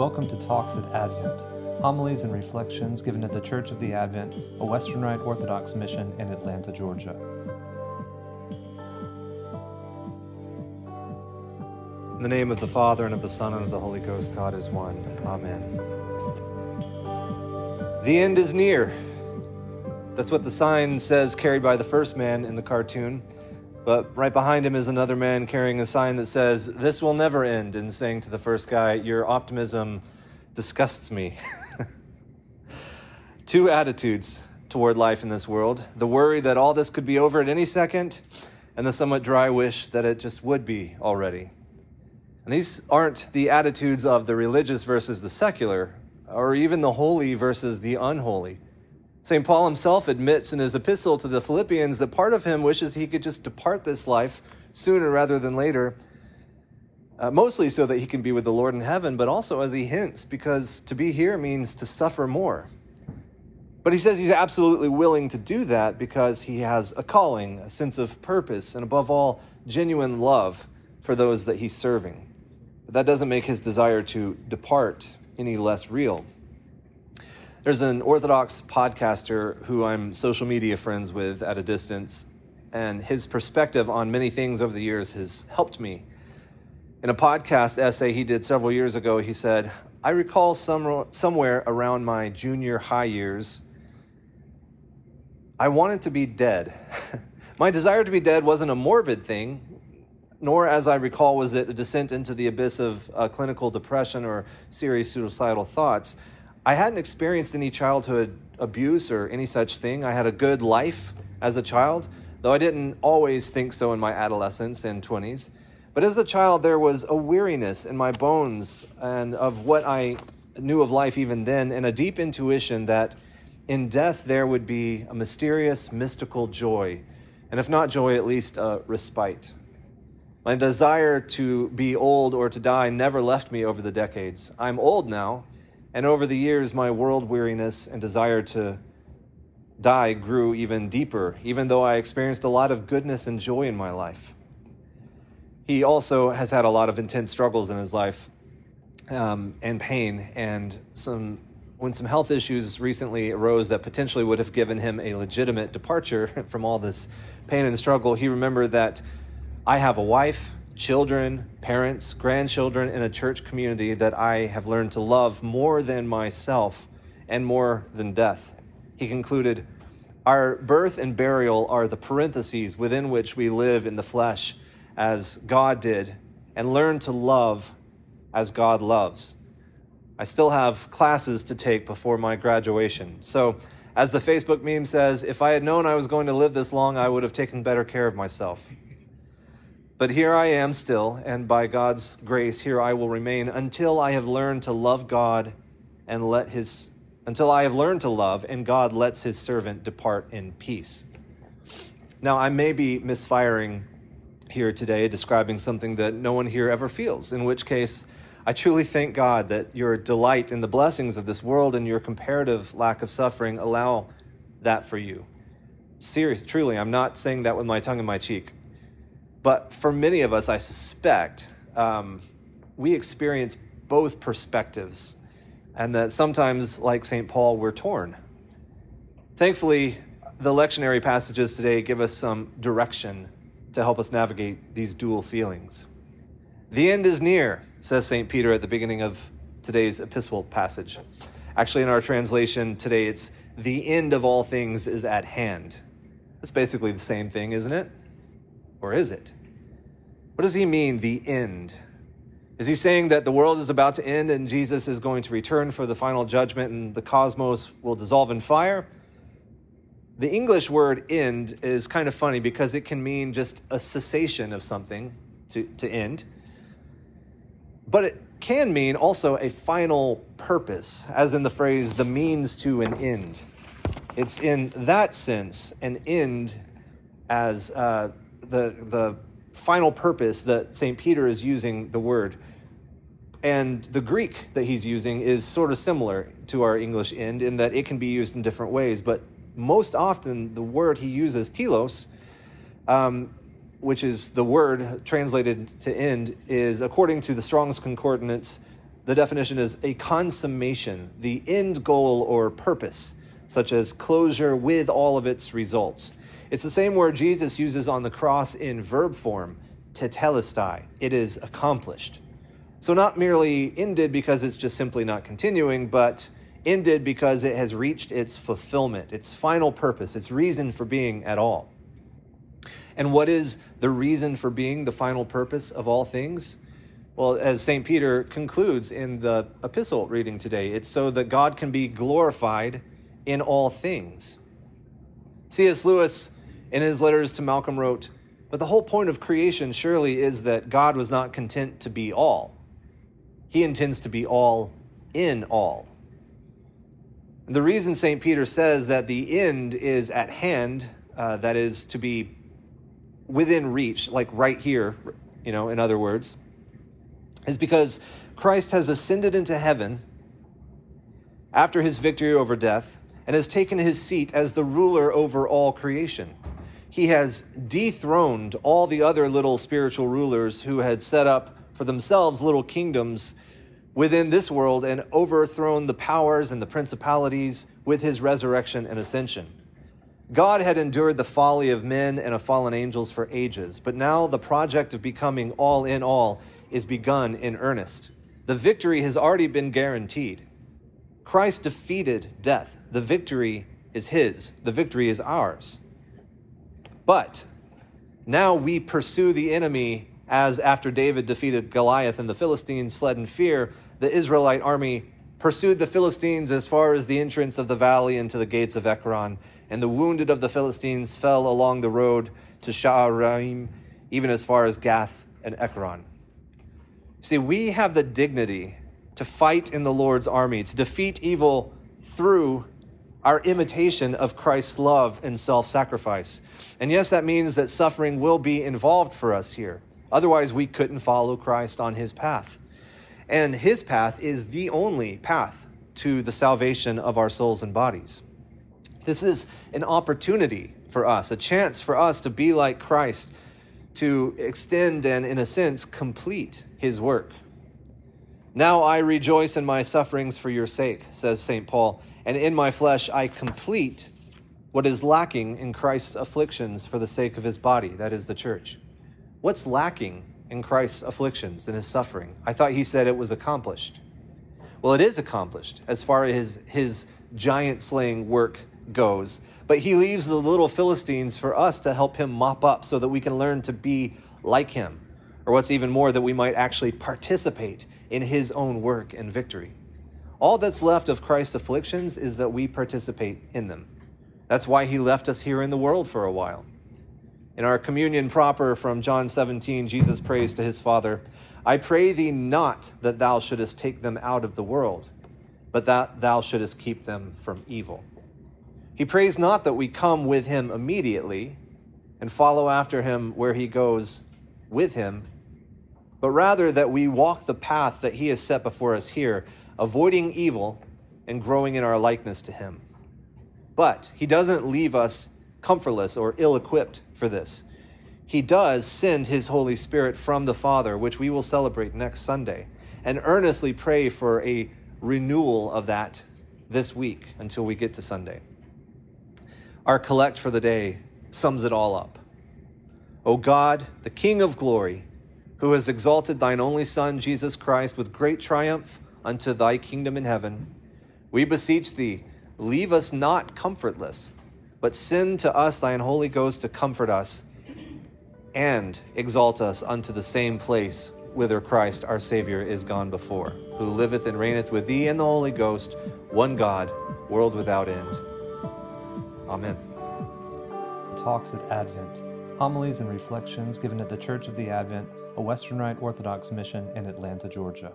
Welcome to Talks at Advent, homilies and reflections given at the Church of the Advent, a Western Rite Orthodox mission in Atlanta, Georgia. In the name of the Father, and of the Son, and of the Holy Ghost, God is one. Amen. The end is near. That's what the sign says carried by the first man in the cartoon. But right behind him is another man carrying a sign that says, This will never end, and saying to the first guy, Your optimism disgusts me. Two attitudes toward life in this world the worry that all this could be over at any second, and the somewhat dry wish that it just would be already. And these aren't the attitudes of the religious versus the secular, or even the holy versus the unholy. St. Paul himself admits in his epistle to the Philippians that part of him wishes he could just depart this life sooner rather than later, uh, mostly so that he can be with the Lord in heaven, but also as he hints, because to be here means to suffer more. But he says he's absolutely willing to do that because he has a calling, a sense of purpose, and above all, genuine love for those that he's serving. But that doesn't make his desire to depart any less real. There's an Orthodox podcaster who I'm social media friends with at a distance, and his perspective on many things over the years has helped me. In a podcast essay he did several years ago, he said, I recall some, somewhere around my junior high years, I wanted to be dead. my desire to be dead wasn't a morbid thing, nor, as I recall, was it a descent into the abyss of uh, clinical depression or serious suicidal thoughts. I hadn't experienced any childhood abuse or any such thing. I had a good life as a child, though I didn't always think so in my adolescence and 20s. But as a child, there was a weariness in my bones and of what I knew of life even then, and a deep intuition that in death there would be a mysterious, mystical joy, and if not joy, at least a respite. My desire to be old or to die never left me over the decades. I'm old now, and over the years, my world weariness and desire to die grew even deeper, even though I experienced a lot of goodness and joy in my life. He also has had a lot of intense struggles in his life um, and pain, and some when some health issues recently arose that potentially would have given him a legitimate departure from all this pain and struggle, he remembered that I have a wife children, parents, grandchildren in a church community that I have learned to love more than myself and more than death. He concluded, Our birth and burial are the parentheses within which we live in the flesh as God did and learn to love as God loves. I still have classes to take before my graduation. So, as the Facebook meme says, if I had known I was going to live this long, I would have taken better care of myself. But here I am still, and by God's grace, here I will remain until I have learned to love God and let his until I have learned to love and God lets his servant depart in peace. Now, I may be misfiring here today, describing something that no one here ever feels, in which case, I truly thank God that your delight in the blessings of this world and your comparative lack of suffering allow that for you. Serious, truly, I'm not saying that with my tongue in my cheek. But for many of us, I suspect, um, we experience both perspectives, and that sometimes, like St. Paul, we're torn. Thankfully, the lectionary passages today give us some direction to help us navigate these dual feelings. The end is near, says St. Peter at the beginning of today's epistle passage. Actually, in our translation today, it's the end of all things is at hand. That's basically the same thing, isn't it? Or is it? What does he mean, the end? Is he saying that the world is about to end and Jesus is going to return for the final judgment and the cosmos will dissolve in fire? The English word end is kind of funny because it can mean just a cessation of something to, to end. But it can mean also a final purpose, as in the phrase, the means to an end. It's in that sense an end as uh, the, the final purpose that St. Peter is using the word. And the Greek that he's using is sort of similar to our English end in that it can be used in different ways. But most often, the word he uses, telos, um, which is the word translated to end, is according to the Strong's Concordance, the definition is a consummation, the end goal or purpose, such as closure with all of its results. It's the same word Jesus uses on the cross in verb form, tetelestai. It is accomplished. So, not merely ended because it's just simply not continuing, but ended because it has reached its fulfillment, its final purpose, its reason for being at all. And what is the reason for being the final purpose of all things? Well, as St. Peter concludes in the epistle reading today, it's so that God can be glorified in all things. C.S. Lewis, in his letters to Malcolm, wrote, But the whole point of creation surely is that God was not content to be all. He intends to be all in all. And the reason St. Peter says that the end is at hand, uh, that is to be within reach, like right here, you know, in other words, is because Christ has ascended into heaven after his victory over death and has taken his seat as the ruler over all creation. He has dethroned all the other little spiritual rulers who had set up for themselves little kingdoms within this world and overthrown the powers and the principalities with his resurrection and ascension. God had endured the folly of men and of fallen angels for ages, but now the project of becoming all in all is begun in earnest. The victory has already been guaranteed. Christ defeated death. The victory is his, the victory is ours. But now we pursue the enemy as after David defeated Goliath and the Philistines fled in fear, the Israelite army pursued the Philistines as far as the entrance of the valley into the gates of Ekron, and the wounded of the Philistines fell along the road to Shaaraim, even as far as Gath and Ekron. See, we have the dignity to fight in the Lord's army, to defeat evil through our imitation of Christ's love and self sacrifice. And yes, that means that suffering will be involved for us here. Otherwise, we couldn't follow Christ on his path. And his path is the only path to the salvation of our souls and bodies. This is an opportunity for us, a chance for us to be like Christ, to extend and, in a sense, complete his work. Now I rejoice in my sufferings for your sake, says St. Paul, and in my flesh I complete what is lacking in Christ's afflictions for the sake of his body, that is the church. What's lacking in Christ's afflictions and his suffering? I thought he said it was accomplished. Well, it is accomplished as far as his giant slaying work goes, but he leaves the little Philistines for us to help him mop up so that we can learn to be like him. Or what's even more, that we might actually participate in his own work and victory. All that's left of Christ's afflictions is that we participate in them. That's why he left us here in the world for a while. In our communion proper from John 17, Jesus prays to his Father, I pray thee not that thou shouldest take them out of the world, but that thou shouldest keep them from evil. He prays not that we come with him immediately and follow after him where he goes with him, but rather that we walk the path that he has set before us here, avoiding evil and growing in our likeness to him. But he doesn't leave us comfortless or ill equipped for this. He does send his Holy Spirit from the Father, which we will celebrate next Sunday, and earnestly pray for a renewal of that this week until we get to Sunday. Our collect for the day sums it all up. O God, the King of glory, who has exalted thine only Son, Jesus Christ, with great triumph unto thy kingdom in heaven, we beseech thee, leave us not comfortless but send to us thine Holy Ghost to comfort us and exalt us unto the same place whither Christ our Savior is gone before, who liveth and reigneth with thee and the Holy Ghost, one God, world without end. Amen. Talks at Advent Homilies and reflections given at the Church of the Advent, a Western Rite Orthodox mission in Atlanta, Georgia.